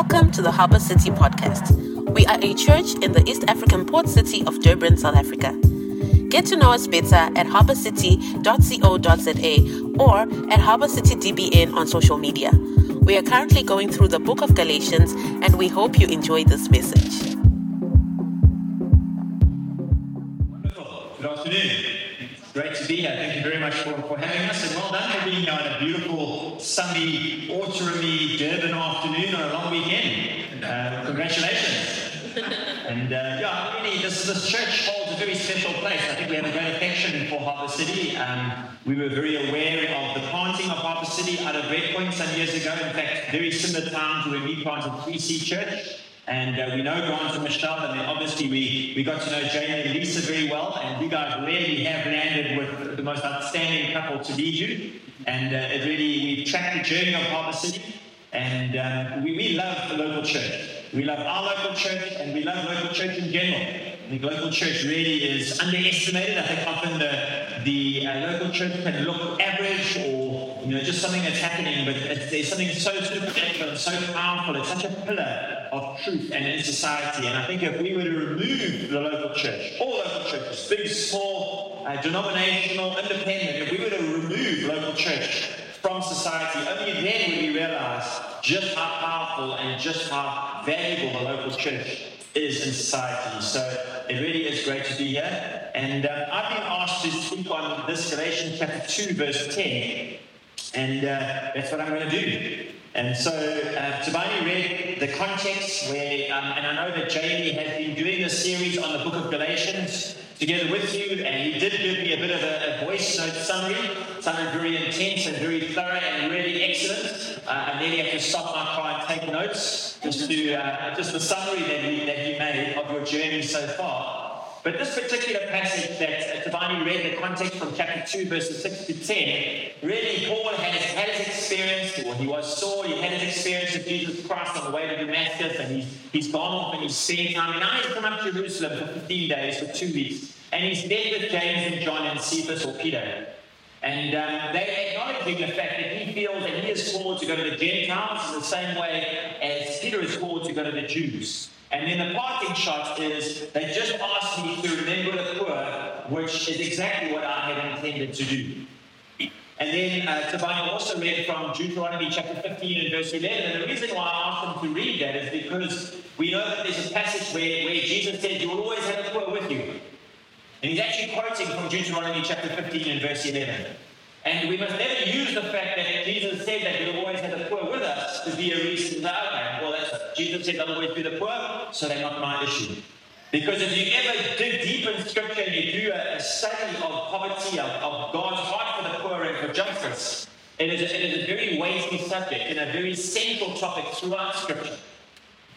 Welcome to the Harbour City podcast. We are a church in the East African port city of Durban, South Africa. Get to know us better at harbourcity.co.za or at Harbour City DBN on social media. We are currently going through the book of Galatians and we hope you enjoy this message. Wonderful. Good afternoon. Great to be here. Thank you very much for, for having us and well done for being here on a beautiful, sunny, autumny Durban afternoon or a long weekend. Uh, congratulations. and uh, yeah, really, this, this church holds a very special place. I think we have a great affection for Harbour City. Um, we were very aware of the planting of Harbour City out of Red Point some years ago. In fact, very similar time to when we planted 3C Church. And uh, we know Grant and Michelle, and then obviously we, we got to know Jane and Lisa very well. And you guys really have landed with the most outstanding couple to lead you. And uh, it really, we've tracked the journey of Harbour City. And um, we, we love the local church. We love our local church, and we love local church in general. The local church really is underestimated. I think often the, the uh, local church can look average or you know just something that's happening, but there's something so supernatural and so powerful. It's such a pillar of truth and in society. And I think if we were to remove the local church, all local churches, big, small, uh, denominational, independent, if we were to remove local church from society, only then would we realize just how powerful and just how valuable the local church is in society. So it really is great to be here. And uh, I've been asked to speak on this Galatians chapter 2, verse 10. And uh, that's what I'm going to do. And so uh, Tabani read the context where, um, and I know that Jamie has been doing a series on the book of Galatians together with you, and he did give me a bit of a, a voice note summary, something very intense and very thorough and really excellent. Uh, I nearly have to stop my car and take notes just to uh, just the summary that he, that he made of your journey so far. But this particular passage that Tabani read, the context from chapter 2, verses 6 to 10, really Paul has had his experience, or he was Saul, he had his experience of Jesus Christ on the way to Damascus, and he's, he's gone off and he's spent time. And now he's come up to Jerusalem for 15 days, for two weeks, and he's met with James and John and Cephas or Peter. And um, they acknowledging the fact that he feels that he is called to go to the Gentiles in the same way as Peter is called to go to the Jews. And then the parting shot is they just asked me to remember the poor, which is exactly what I had intended to do. And then uh, also read from Deuteronomy chapter 15 and verse 11. And the reason why I asked him to read that is because we know that there's a passage where, where Jesus said, You will always have the poor with you. And he's actually quoting from Deuteronomy chapter 15 and verse 11. And we must never use the fact that Jesus said that we'll always have the poor with us to be a reason well, that's Jesus said they'll always be the poor, so they're not my issue. Because if you ever dig deep in Scripture and you do a, a study of poverty, of, of, God's heart for the poor and for justice, it is, a, it is a very weighty subject and a very central topic throughout Scripture.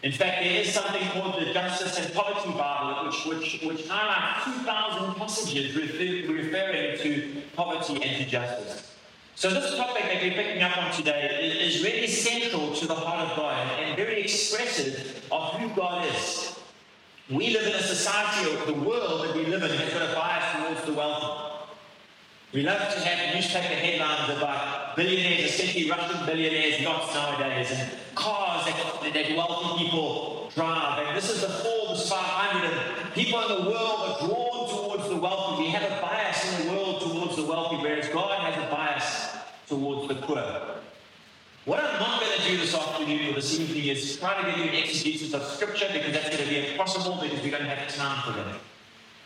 In fact, there is something called the Justice and Poverty Bible, which, which, which highlights 2,000 passages refer, referring to poverty and to justice. So this topic that we're picking up on today is, really central to the heart of God and very expressive of who God is. We live in a society, or the world that we live in has got a bias towards the wealthy. We love to have newspaper headlines about billionaires, especially Russian billionaires, yachts nowadays, and cars that, that wealthy people drive. And this is the Forbes 500, and people in the world are drawn towards the wealthy. We have a bias in the world towards the wealthy, whereas God has a bias What I'm not going to do this afternoon or this evening is try to give you an exegesis of Scripture because that's going to be impossible because we don't have time for that.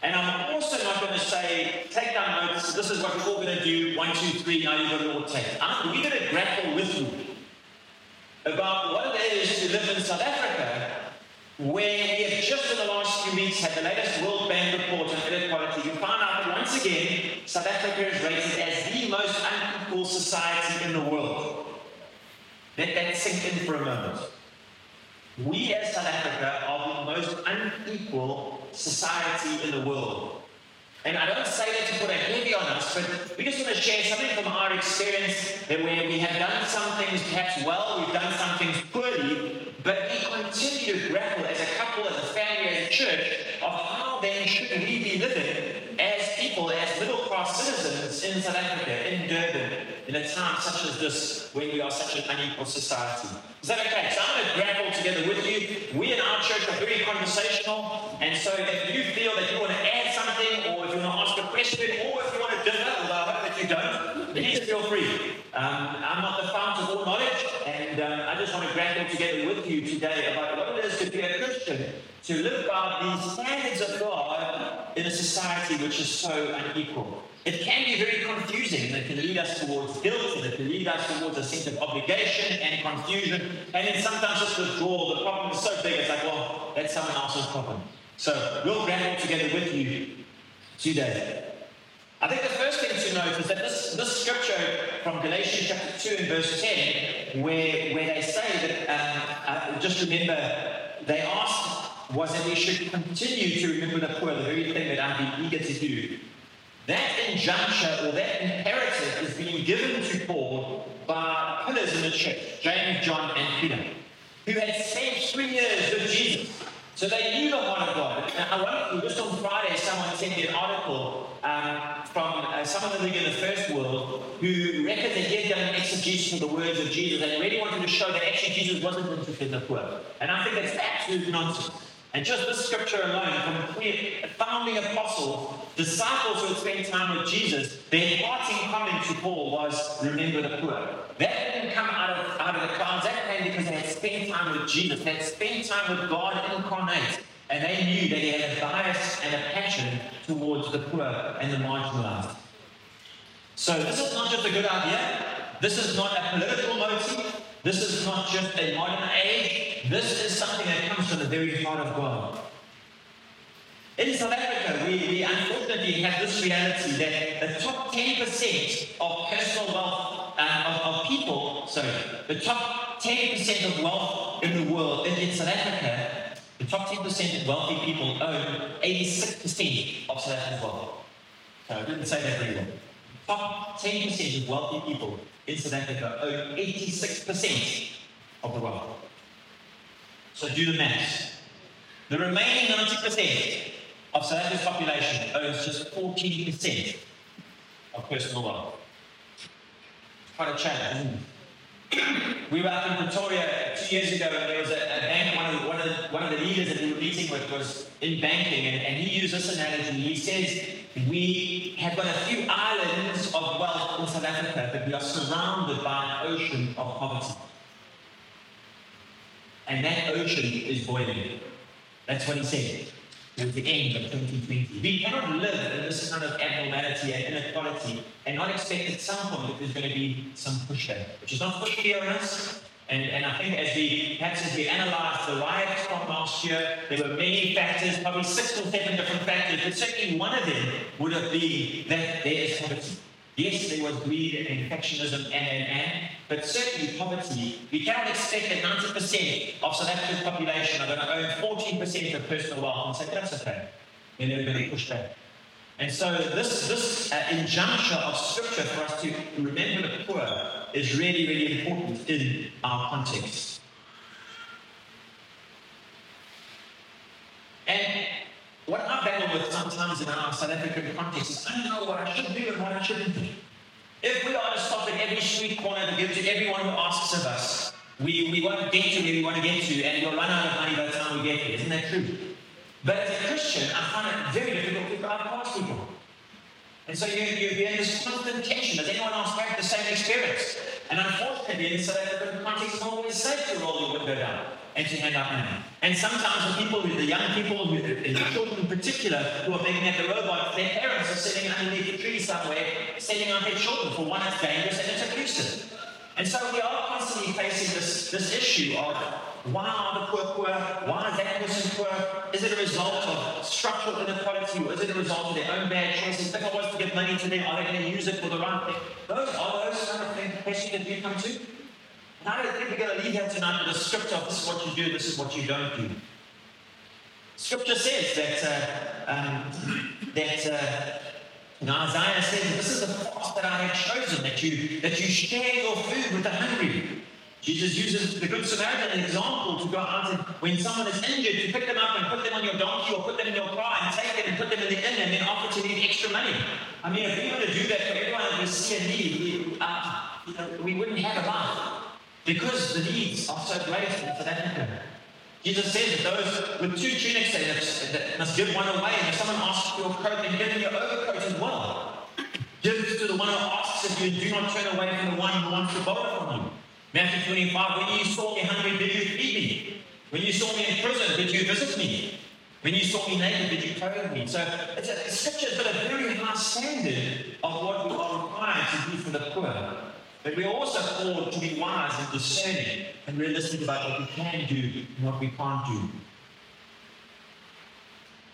And I'm also not going to say, take down notes, this is what we're all going to do, one, two, three, now you've got it all taken. We're going to grapple with you about what it is to live in South Africa, where we have just in the last few weeks had the latest World Bank report on inequality. You find out that once again, South Africa is rated as the most unequal society in the world. Let that sink in for a moment. We as South Africa are the most unequal society in the world. And I don't say that to put a heavy on us, but we just want to share something from our experience that where we have done some things perhaps well, we've done some things poorly, but we continue to grapple as a couple, as a family, as a church, of how then should we be living as people, as middle class citizens in South Africa, in Durban, in a time such as this when we are such an unequal society. Is that okay? So I'm going to grapple together with you. We in our church are very conversational, and so if you feel that you want to add something, or if you want to ask a question, or if you want to dinner, although I hope that you don't, please feel free. Um, I'm not the and um, I just want to grapple together with you today about what it is to be a Christian, to live by the standards of God in a society which is so unequal. It can be very confusing and it can lead us towards guilt and it can lead us towards a sense of obligation and confusion and then sometimes just withdrawal. The problem is so big, it's like, well, that's someone else's problem. So we'll grapple together with you today. I think the first thing to note is that this, this scripture from Galatians chapter 2 and verse 10, where, where they say that, um, uh, just remember, they asked, was that we should continue to remember the poor, the very thing that I've been eager to do. That injunction or that imperative is being given to Paul by pillars in the church, James, John, and Peter, who had spent three years with Jesus. So they knew the heart of God. Now, ironically, just on Friday, someone sent me an article um, from uh, someone living in the first world who reckoned that he had done an exegesis of the words of Jesus and really wanted to show that actually Jesus wasn't interested in the poor. And I think that's absolute nonsense. And just this scripture alone, from the founding apostles, disciples who had spent time with Jesus, their parting comment to Paul was, remember the poor. That didn't come out of, out of the clouds. That came because they had spent time with Jesus. They had spent time with God incarnate. And they knew that he had a bias and a passion towards the poor and the marginalized. So this is not just a good idea. This is not a political motive. This is not just a modern age. This is something that comes from the very heart of God. In South Africa, we, we unfortunately have this reality that the top 10% of personal wealth um, of, of, people, sorry, the top 10% of wealth in the world, in, in South Africa, the top 10% of wealthy people own 86% of South Africa's wealth. So I didn't say that very well. Top 10% of wealthy people in South Africa own 86% of the wealth. So do the maths. The remaining 90% of South Africa's population owns just 14% of personal wealth. Quite a challenge, we were up in Pretoria two years ago, and there was a, a bank. One of, the, one, of one of the leaders that we were meeting with was in banking, and, and he used this analogy. He says, We have got a few islands of wealth in South Africa, but we are surrounded by an ocean of poverty. And that ocean is boiling. That's what he said towards the end of 2020. We cannot live in this kind of abnormality and inequality and not expect at some point that there's going to be some pushback, which is not fear on us. And, and I think as we perhaps as we analyze the riots from last year, there were many factors, probably six or seven different factors, but certainly one of them would have been that there is poverty. Yes, there was greed and factionism and, and, and, but certainly poverty. We cannot expect that 90% of South Africa's population are going to own 14% of personal wealth and say, that's okay. And they're going to push back. And so this, this uh, injunction of scripture for us to remember the poor is really, really important in our context. And what I battle with sometimes in our South African context is I don't know what I should do and what I shouldn't do. If we are to stop at every street corner to give to everyone who asks of us, we, we won't get to where we want to get to, and we'll run out of money by the time we get there. Isn't that true? But as a Christian, I find it very difficult to drive past people. And so you, you, you're in this constant tension. Does anyone else have the same experience? And unfortunately, in South African context, it's not always safe to roll your window down and to hand out money. And sometimes the people, the young people, the children in particular, who are begging at the robot, their parents are sitting underneath a tree somewhere, sending out their children. For one, it's dangerous and it's abusive. And so we are constantly facing this, this issue of why are the poor poor? Why is that person poor? Is it a result of structural inequality or is it a result of their own bad choices? If I was to give money to them, are they going to use it for the right thing? Those are questions that you come to. And I don't think we're going to leave here tonight with a scripture of this is what you do, this is what you don't do. Scripture says that uh, um, that uh, Isaiah says, This is the fast that I have chosen, that you that you share your food with the hungry. Jesus uses the Good Samaritan example to go out and when someone is injured, to pick them up and put them on your donkey or put them in your car and take it and put them in the inn and then offer to need extra money. I mean, if we were to do that for everyone that we see a need, uh, we wouldn't have a life because the needs are so great South Africa. Jesus says that those with two tunics they must, must give one away, and if someone asks for your coat, then give them your overcoat as well. Give to the one who asks if you do not turn away from the one who wants to borrow from you. Matthew 25, when you saw me hungry, did you feed me? When you saw me in prison, did you visit me? When you saw me naked, did you clothe me? So it's, a, it's such a, but a very high standard of what we are required to do for the poor. But we are also called to be wise and discerning and realistic about what we can do and what we can't do.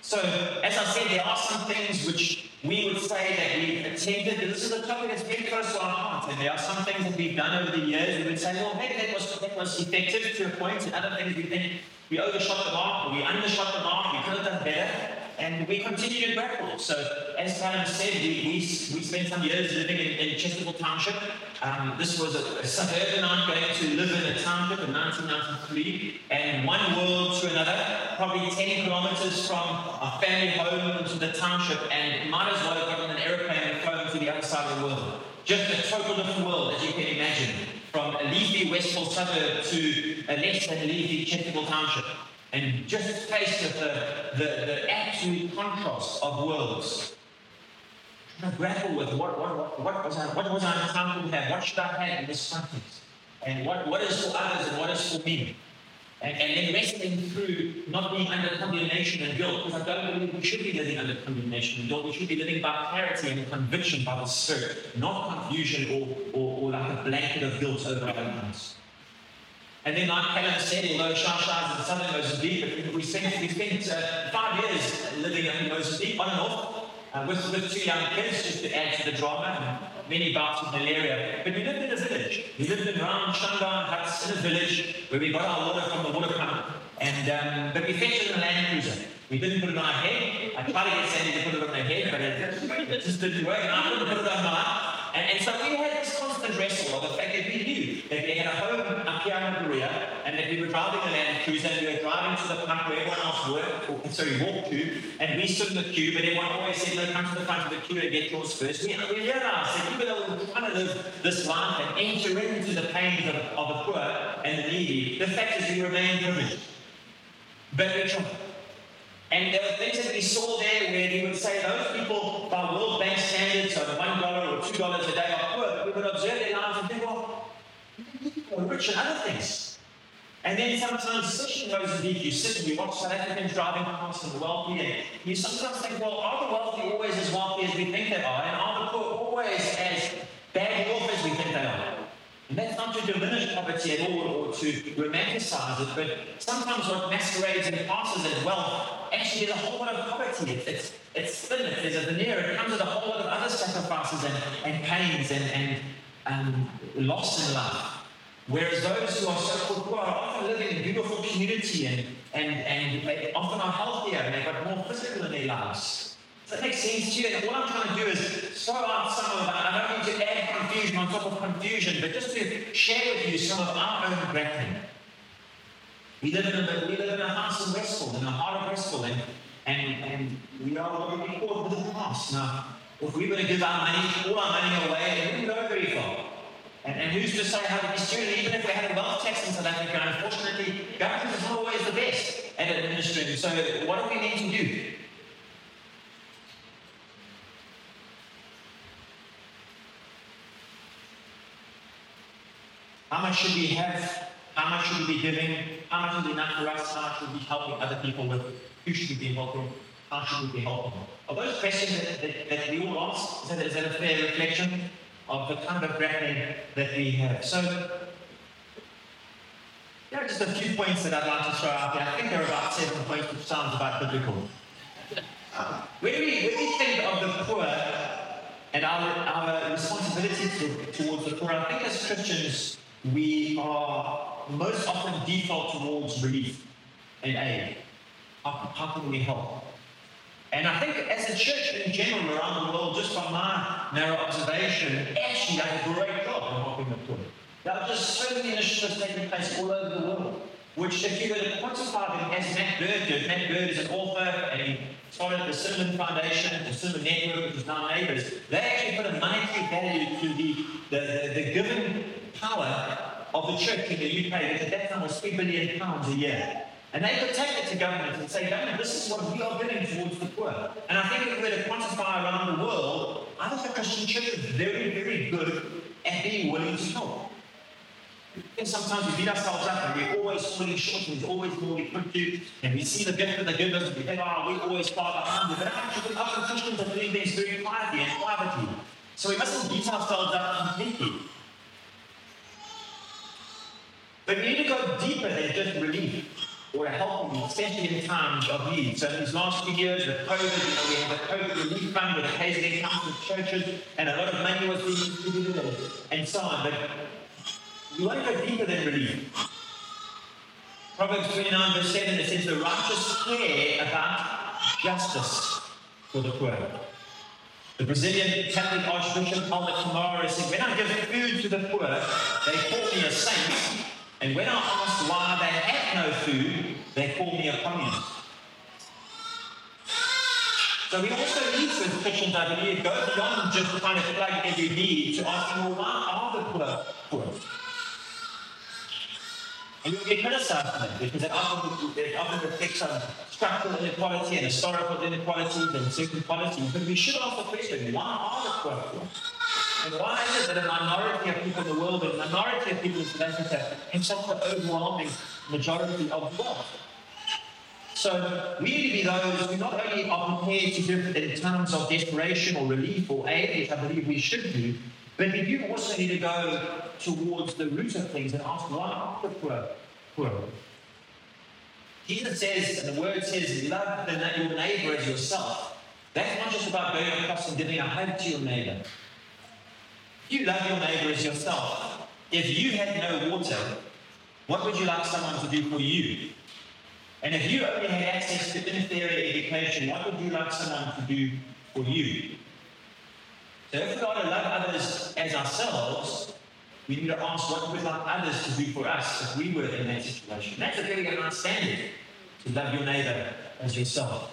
So, as I said, there are some things which we would say that we've attempted. This is a topic that's very close to our hearts, and there are some things that we've done over the years. We would say, well, maybe that was, that was effective to a point, and other things we think we overshot the mark, or we undershot the mark, we could have done better and we continue to grapple. So, as Callum said, we, we, we spent some years living in, in Chesterville Township. Um, this was a, a suburbanite going to live in a township in 1993, and one world to another, probably 10 kilometers from our family home to the township, and might as well have gotten an aeroplane and flown to the other side of the world. Just a total different world, as you can imagine, from a leafy Westville suburb to a less than leafy Chesterville Township and just face the, the, the absolute contrast of worlds. To grapple with what, what, what, what was I, what was I entitled to have? What should I have in this context? And what, what is for others and what is for me? And, and then wrestling through not being under condemnation and guilt, because I don't believe we should be living under condemnation and guilt. We should be living by clarity and conviction by the Spirit, not confusion or, or, or like a blanket of guilt over our lives. And then, like Callum said, although Shasha is in southern Mozambique, we spent, we spent uh, five years living in Mozambique on and off uh, with, with two young kids just to add to the drama and many bouts of malaria. But we lived in a village. We lived in round Shangaan huts in a village where we got our water from the water pump. And, um, but we fetched it in a Land Cruiser. We didn't put it on our head. I tried to get Sandy to put it on her head, but it, it just didn't work. And I couldn't put it on mine. And, and so we had this constant wrestle of the fact that we knew that we had a home driving the Land Cruiser and we were driving to the front where everyone else worked, or sorry, walked to, and we stood in the queue, but everyone always said, no, come to the front of the queue and get yours first. We, we realized that even though we were trying to live this life and enter into the pains of, of the poor and the needy, the fact is we remain privileged. But we tried. And there were things that we saw there where we would say those people, by World Bank standards, of $1 or $2 a day are poor. We would observe their lives and think, well, people are rich in other things. And then sometimes, especially in Mozambique, you sit and you watch South Africans driving past and wealthy, and you sometimes think, well, are the wealthy always as wealthy as we think they are? And are the poor always as bad off as we think they are? And that's not to diminish poverty at all or to romanticize it, but sometimes what masquerades and passes as wealth, actually there's a whole lot of poverty. It's, it's, it's thin, there's a veneer, it comes with a whole lot of other sacrifices and, and pains and, and um, loss in life. Whereas those who are so-called poor are often living in beautiful community and, and, and they often are healthier and they've got more physical in their lives. Does that make sense to you? And all I'm trying to do is throw out some of that. I don't need to add confusion on top of confusion, but just to share with you some of our own grappling. We live in a, we live in a house in Westville, in the heart of Westville, and, and, and we are what we call the house. Now, if we were to give our money, all our money away, it wouldn't go very far. And, and who's to say how to be steering, even if we had a wealth tax in South Africa, unfortunately, government is not always the best at administering. So what do we need to do? How much should we have? How much should we be giving? How much is enough for us? How much should we be helping other people with? Who should we be helping? How should we be helping? Are those questions that, that, that we all ask? Is that, is that a fair reflection of the kind of grappling that we have? So, there are just a few points that I'd like to throw out there. I think there are about seven points which sounds about biblical. When we, when we think of the poor and our, our responsibility to, towards the poor, I think as Christians, we are most often default towards relief and aid. How, how can we help? And I think as a church in general around the world, just from my narrow observation, actually does a great job in helping the poor. There are just so many initiatives taking place all over the world. which if you were to quantify them as Matt Bird did, Matt Bird is an author and he started the Cinnamon Foundation, the Cinnamon Network, which is now Neighbours. They actually put a monetary value to the, the, the, the given power of the church in the UK, which at that time was three billion pounds a year. And they could take it to government and say, government, this is what we are doing towards the poor. And I think if we were to quantify around the world, I think the Christian church is very, very good at being willing to help. And sometimes we beat ourselves up and we're always falling short and there's always more we could do. And we see the gift of the goodness and we think, ah, oh, we always fall behind. But actually, often Christians are doing things very quietly and privately. So we mustn't beat ourselves up completely. But we need to go deeper than just relief or helping, especially in times of need. So these last few years with COVID, you know, we have a COVID relief fund with comes with churches, and a lot of money was being distributed and so on. But we want to go deeper than relief. Proverbs 29 verse 7, it says, The righteous care about justice for the poor. The Brazilian Catholic Archbishop Paulo Camara said, When I give food to the poor, they call me a saint and when I asked why they had no food, they called me a communist. So we also need to, as Christians, I believe, go beyond just kind of plug every need to asking, well, why are the poor poor? And you'll get criticized for that because it often, often reflects on structural inequality and historical inequalities and certain policies. But we should ask the question, why are the poor poor? And why is it that a minority of people in the world, a minority of people in South Africa, have such an overwhelming majority of wealth? So we need to be those who not only are prepared to give in terms of desperation or relief or aid, which I believe we should do, but we do also need to go towards the root of things and ask why are the poor poor? Jesus says, and the word says, love your neighbor as yourself. That's not just about going across and giving a hug to your neighbor. You love your neighbor as yourself. If you had no water, what would you like someone to do for you? And if you only had access to inferior education, what would you like someone to do for you? So if we are to love others as ourselves, we need to ask what would like others to do for us if we were in that situation. That's a very high standard to love your neighbor as yourself.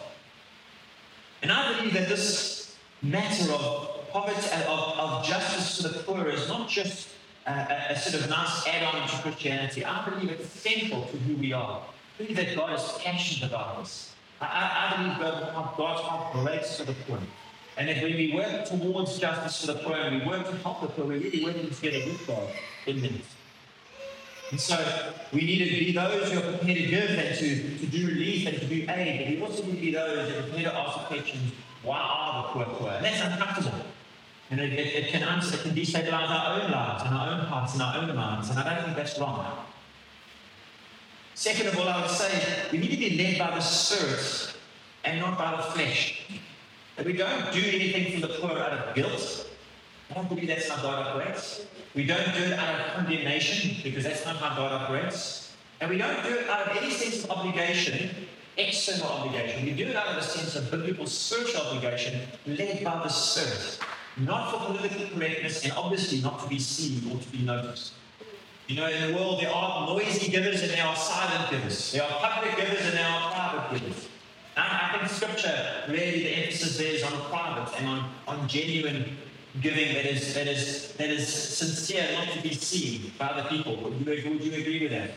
And I believe that this matter of poverty, uh, of, of justice to the poor is not just a, a, a sort of nice add-on to Christianity. I believe it's central to who we are. I believe that God is passionate about this. I, I believe God, God's heart relates to the poor. And that when we work towards justice to the poor and we work to help the poor, we're really working together with God in this. And so we need to be those who are prepared to give and to, to do relief and to do aid, but we also need to be those that are prepared to ask the questions, why are the poor poor? And that's uncomfortable. And it, it, can it can destabilize our own lives and our own hearts and our own minds, and I don't think that's wrong. Second of all, I would say we need to be led by the Spirit and not by the flesh. That we don't do anything for the poor out of guilt. I don't believe that's how God operates. We don't do it out of condemnation because that's not how God operates. And we don't do it out of any sense of obligation, external obligation. We do it out of a sense of biblical spiritual obligation led by the Spirit not for political correctness, and obviously not to be seen or to be noticed. You know, in the world, there are noisy givers and there are silent givers. There are public givers and there are private givers. And I think Scripture, really, the emphasis there is on private and on, on genuine giving that is, that, is, that is sincere, not to be seen by other people. Would you, would you agree with that?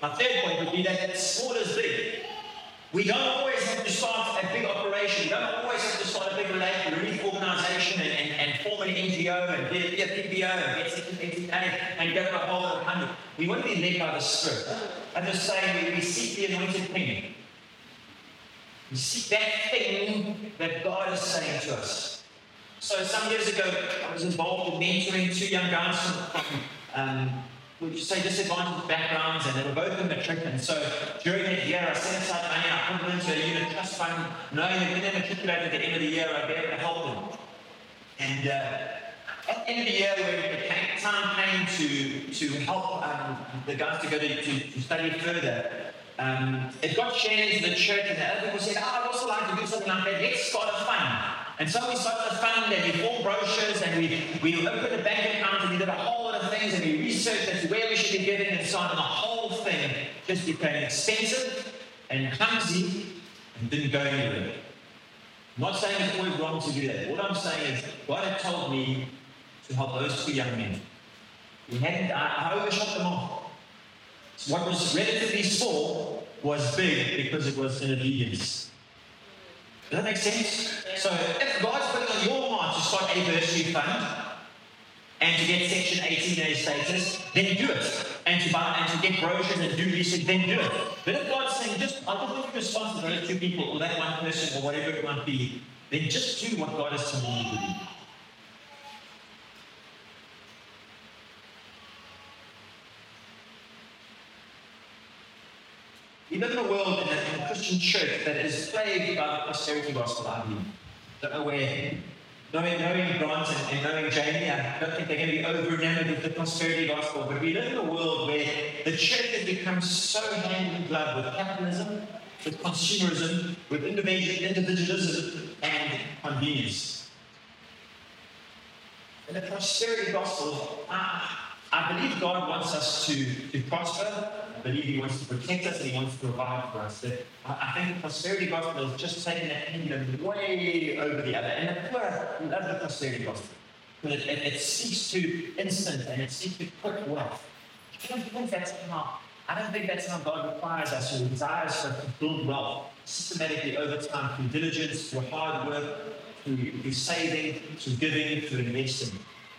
My third point would be that small is big. We don't always have to start a big operation. We don't always have to start a big relief organization and, and, and form an NGO and be a PBO and get second and go to a whole other country. We want to be led by the Spirit. I'm just saying we seek the anointed thing. We seek that thing that God is saying to us. So some years ago, I was involved in mentoring two young guys from um, would say disadvantaged backgrounds, and they were both in the matric. And so during that year, I set aside money, I put it into a unit trust fund, knowing that when they matriculated at the end of the year, I'd be able to help them. And uh, at the end of the year, when the time came to, to help um, the guys to go to, to, to study further, um, it got shared into the church, and the other people said, oh, I'd also like to do something like that. Let's start a fund. And so we started a fund and we formed brochures and we, we opened a bank account and we did a whole lot of things and we researched as to where we should be giving and so on. And the whole thing just became expensive and clumsy and didn't go anywhere. I'm not saying it's always wrong to do that. What I'm saying is God had told me to help those two young men. We hadn't, I, I overshot them off. What was relatively small was big because it was in obedience. Does that make sense? So if God's putting on your heart to start a bursary fund and to get Section 18A status, then do it. And to buy and to get brochures and do research, then do it. But if God's saying, just just look responsible for those two people or that one person or whatever it might be, then just do what God has told you to do. We live in a world Christian church that is plagued by the prosperity gospel, I believe. Don't know where. Knowing, knowing Grant and, and knowing Jamie, I don't think they're going to be over enamored with the prosperity gospel, but we live in a world where the church has become so hand in glove with capitalism, with consumerism, with individualism, and convenience. And the prosperity gospel, I, I believe God wants us to, to prosper, believe He wants to protect us and He wants to provide for us. I think the prosperity gospel is just taking that pendulum way over the other. And the poor love the prosperity gospel. But it, it, it, seeks to instant and it seeks to quick wealth. I don't think that's how, I don't think that's how God requires us or desires us to build wealth systematically over time through diligence, through hard work, through, through saving, through giving, through investing.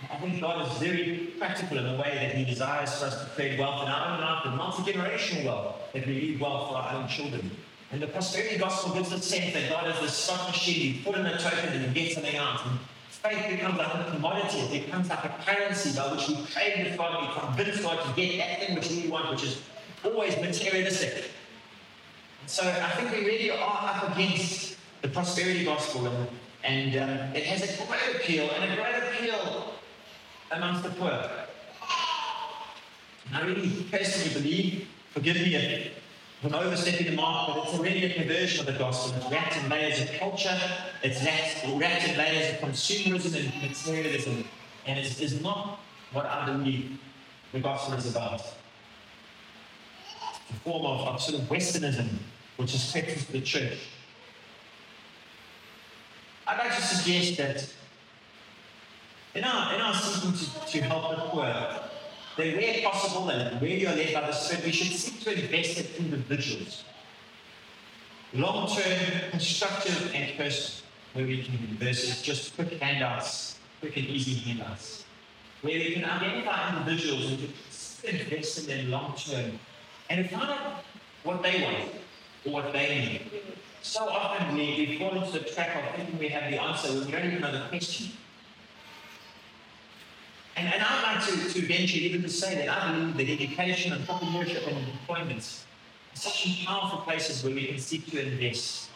I think God is very practical in the way that He desires for us to create wealth in our own life and multi generational wealth, that we leave wealth for our own children. And the prosperity gospel gives the sense that God is the stock machine. You put in a token and you get something out. And faith becomes like a commodity, it becomes like a currency by which we trade with God, we convince God to get that thing which we want, which is always materialistic. So I think we really are up against the prosperity gospel, and, and um, it has a great appeal, and a great appeal amongst the poor. And I really personally believe, forgive me if I'm overstepping the mark, but it's really a perversion of the gospel. It's wrapped in layers of culture, it's wrapped in layers of consumerism and materialism, and it is not what I believe the gospel is about. It's a form of, of sort of Westernism, which is crept into the church. I'd like to suggest that in our, in our seeking to, to help the poor, then where possible and where you're led by the Spirit, we should seek to invest in individuals. Long term, constructive, and personal, where we can invest, versus just quick handouts, quick and easy handouts. Where we can identify individuals and invest in them long term and find out what they want or what they need. So often we, we fall into the trap of thinking we have the answer when we don't even know the question. And, and I'd like to, to venture even to say that I believe that education, and entrepreneurship, and employment are such powerful places where we can seek to invest.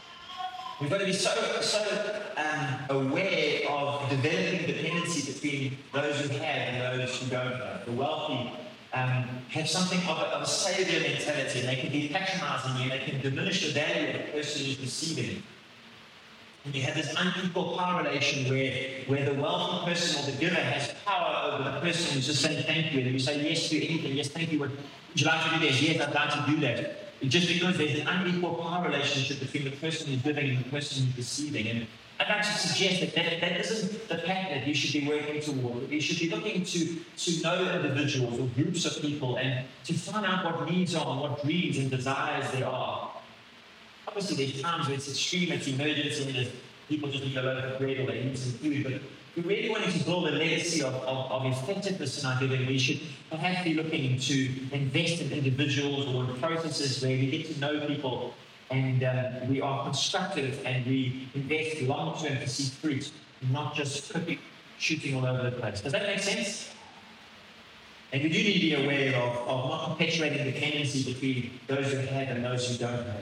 We've got to be so, so um, aware of developing dependency between those who have and those who don't have. The wealthy um, have something of a, of a savior mentality, and they can be patronizing you, and they can diminish the value of the person who's receiving. And you have this unequal power relation where, where the wealthy person or the giver has power over the person who's just saying thank you. And you say yes to anything, yes, thank you. Would you like to do this? Yes, I'd like to do that. just because there's an unequal power relationship between the person who's giving and the person who's receiving. And I'd like to suggest that that, that isn't the pattern that you should be working toward. You should be looking to, to know individuals or groups of people and to find out what needs are, what dreams and desires there are obviously there's times where it's extreme, it's emergency, and people just need a loaf of bread or they need some food, but we really wanting to build a legacy of, of, of effectiveness in our giving, we should perhaps be looking to invest in individuals or in processes where we get to know people and um, we are constructive and we invest long term to see fruit, not just quickly shooting all over the place. Does that make sense? And we do need to be aware of, of not perpetuating the tendency between those who have and those who don't have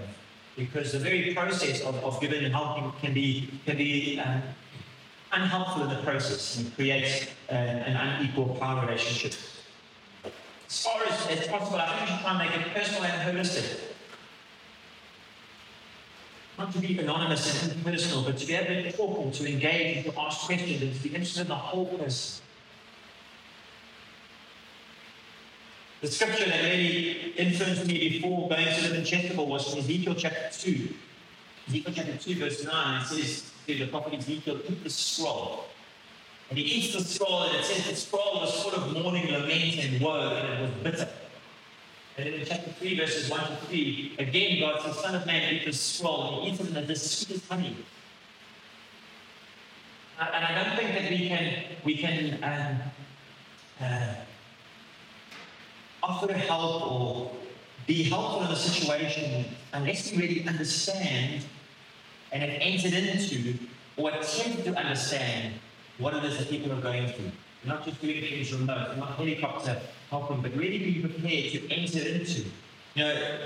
because the very process of, of giving and helping can be, can be um, unhelpful in the process and creates uh, an unequal power relationship. As far as, as possible, I think we should try and make it personal and holistic. not to be anonymous and impersonal, but to be able to talk and to engage and to ask questions and to be interested in the whole person. The scripture that really influenced me before going to live in Chesterville was from Ezekiel chapter 2. Ezekiel chapter 2, verse 9, it says to the prophet Ezekiel, eat the scroll. And he eats the scroll, and it says the scroll was full of mourning, lament, and woe, and it was bitter. And then in chapter 3, verses 1 to 3, again God says, Son of man, eat the scroll, and he eats it, and it's sweet as honey. Uh, and I don't think that we can, we can um, uh, offer help or be helpful in a situation unless we really understand and have entered into or attempt to understand what it is that people are going through. Not just doing things remote, not helicopter helping, but really be prepared to enter into. You know,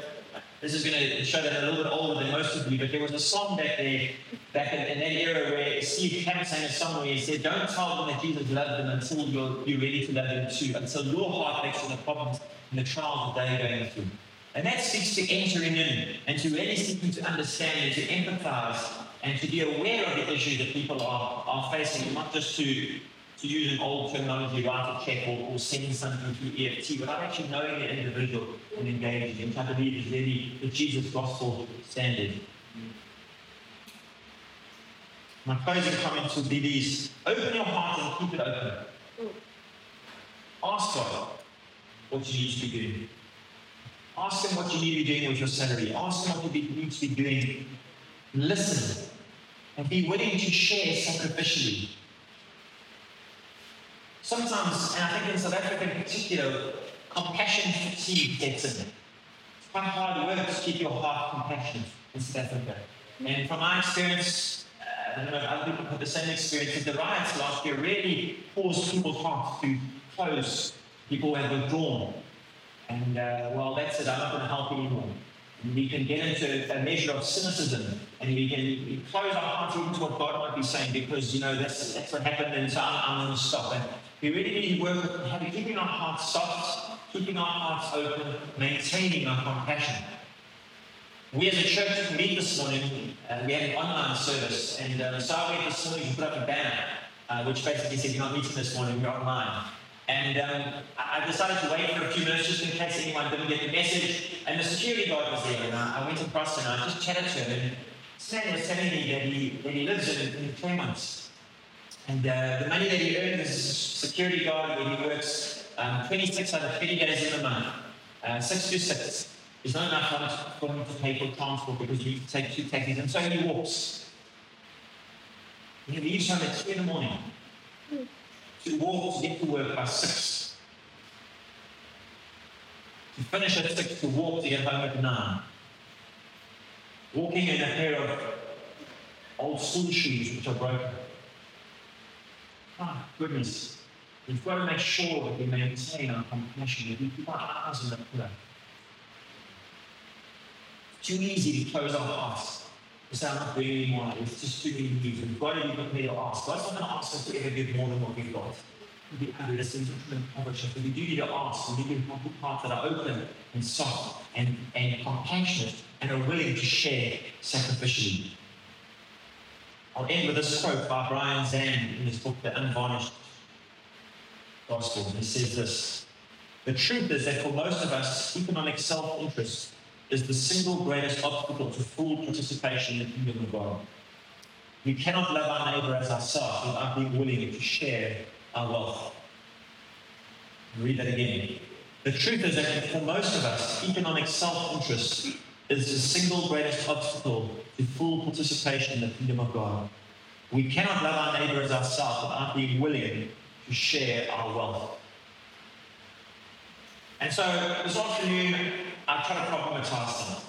this is going to show that a little bit older than most of you, but there was a song back there, back in, in that era where Steve Camp sang a song where he said, Don't tell them that Jesus loved them until you're, you're ready to love them too, until your heart makes the problems and the trials that they're going through. And that speaks to entering in and to really seeking to understand and to empathize and to be aware of the issues that people are, are facing, not just to, to use an old terminology, write a check or, or send something through EFT, without actually knowing the individual and engaging, which I believe is really the Jesus gospel standard. My closing comments would be these open your heart and keep it open. Ask God what you need to be doing. Ask Him what you need to be doing with your salary. Ask Him what you need to be doing. Listen and be willing to share sacrificially. Sometimes, and I think in South Africa in particular, compassion fatigue gets in. It's quite hard work to keep your heart compassionate in South Africa. And from my experience, uh, I don't know if other people have the same experience, the riots last year really caused people's hearts to close. People have withdrawn. And, uh, well, that's it, I'm not going to help anymore we can get into a measure of cynicism and we can close our hearts to what God might be saying because, you know, that's, that's what happened and so I'm, I'm going to stop. And we really need to work with having, keeping our hearts soft, keeping our hearts open, maintaining our compassion. We as a church meet this morning, uh, we had an online service, and uh, so I went this morning to put up a banner uh, which basically said, You're not meeting this morning, we're online. And um, I decided to wait for a few minutes just in case anyone didn't get the message. And the security guard was there, and I, went across and I just chatted to him. And Stan was telling me that he, that he lives in, in Claremont. And uh, the money that he earned as a security guard, where he works um, 26 out of 30 days in the month, uh, 6 to 6, is not enough for him to pay for transport because to take two taxis. And so he walks. He leaves home at 2 in the morning to walk to get to work by six. To finish at six, to walk to get home at nine. Walking in a pair of old school shoes which are broken. Ah, goodness. We've got to make sure that we maintain our compassion, that we keep our eyes on the pillar. It's too easy to close our hearts. I'm not doing anymore. It's just too many needs. We've got to be prepared to ask. God's not going to ask us to ever give more than what we've got the adolescent impoverished. So we do need to ask, we need to have hearts that are open and soft and, and compassionate and are willing to share sacrificially. I'll end with this quote by Brian Zahnd in his book, The Unvarnished Gospel. He says this The truth is that for most of us, economic self interest is the single greatest obstacle to full participation in the kingdom of God. We cannot love our neighbor as ourselves without being willing to share our wealth. Read that again. The truth is that for most of us, economic self interest is the single greatest obstacle to full participation in the kingdom of God. We cannot love our neighbor as ourselves without being willing to share our wealth. And so this afternoon, I try to problematize things.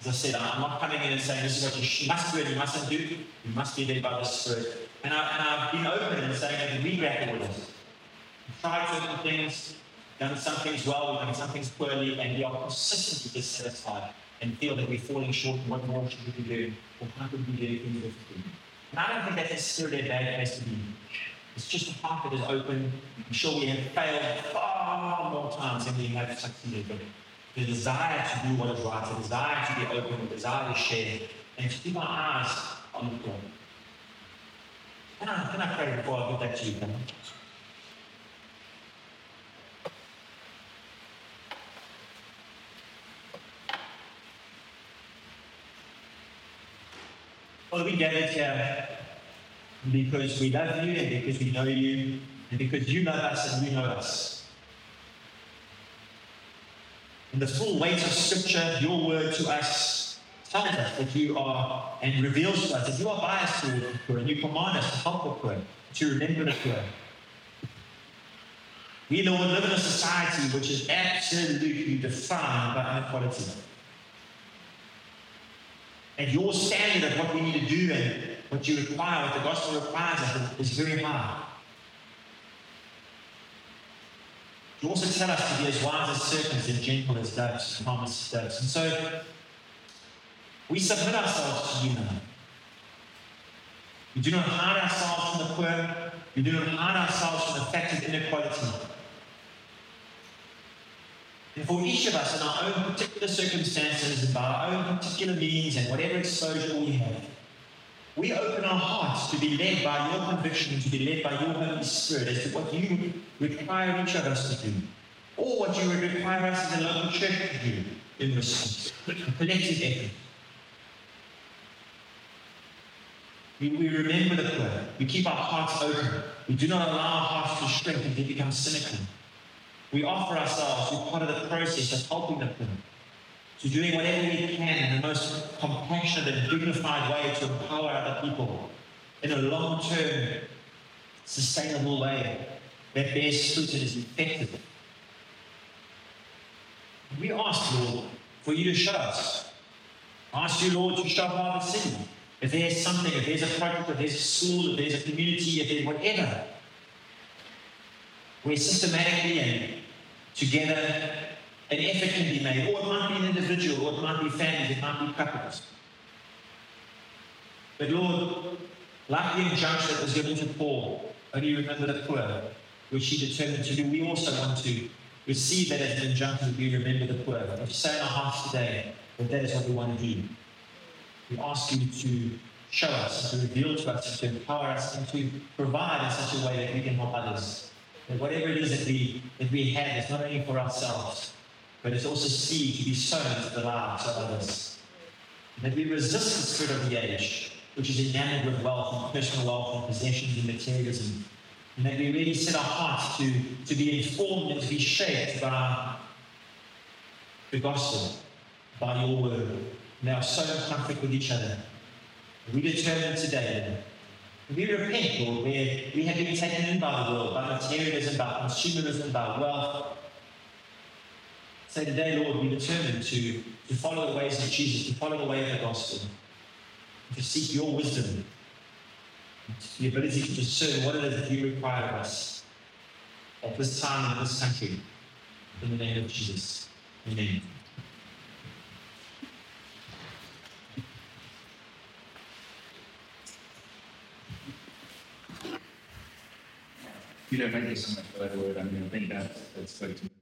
As I said, I'm not coming in and saying this is what you must do and you mustn't do. You must be led by the Spirit. And, I, I've been open in saying that we grapple with this. We've tried certain things, done some things well, we've done some things poorly, and we are consistently dissatisfied and feel that we're falling short what more should we be doing, or how could we do things differently. And I don't think that's necessarily a bad place to be. It's just a heart that is open. I'm sure we have failed far more times than we have succeeded. But the desire to do what is right, the desire to be open, the desire to share and to keep our eyes on the Lord. Can I, can I pray before I give that to you? Father, we gathered here because we love you and because we know you and because you love us and we know us. And the full weight of Scripture, your word to us, tells us that you are and reveals to us that you are biased toward the poor and you command us to help the poor, to remember the poor. We, Lord, live in a society which is absolutely defined by inequality. And your standard of what we need to do and what you require, what the gospel requires us, is very high. You also tell us to be as wise as serpents and gentle as doves, calm as doves. And so we submit ourselves to you now. We do not hide ourselves from the poor. We do not hide ourselves from the fact of inequality. And for each of us in our own particular circumstances and by our own particular means and whatever exposure we have, we open our hearts to be led by your conviction, to be led by your Holy Spirit as to what you require each of us to do, or what you would require us as a local church to do in response. Collective effort. We, we remember the prayer. We keep our hearts open. We do not allow our hearts to shrink and to become cynical. We offer ourselves to be part of the process of helping the poor, to doing whatever we can in the most compassionate and dignified way to empower other people in a long term, sustainable way that bears fruit and is effective. We ask, Lord, for you to show us. Ask you, Lord, to show our city. If there's something, if there's a project, if there's a school, if there's a community, if there's whatever, where systematically and together an effort can be made, or it might be an individual, or it might be families, it might be couples. But Lord, like the injunction that was given to Paul, only remember the poor, which he determined to do, we also want to receive that as an injunction that we remember the poor. We say in our hearts today that that is what we want to do. We ask you to show us, to reveal to us, to empower us, and to provide in such a way that we can help others. That whatever it is that we, that we have is not only for ourselves, but it's also seed to be sown into the lives of others. That we resist the spirit of the age, which is enamored with wealth and personal wealth and possessions and materialism. And that we really set our hearts to, to be informed and to be shaped by the gospel, by your word. Now, so in conflict with each other. We determine today we repent, Lord, where we have been taken in by the world, by materialism, by consumerism, by wealth. So today, Lord, we determine to, to follow the ways of Jesus, to follow the way of the gospel, to seek your wisdom, the ability to discern what it is that you require of us at this time in this country. In the name of Jesus. Amen. You know, thank you so much for that word. I mean, I think that, that's spoke to me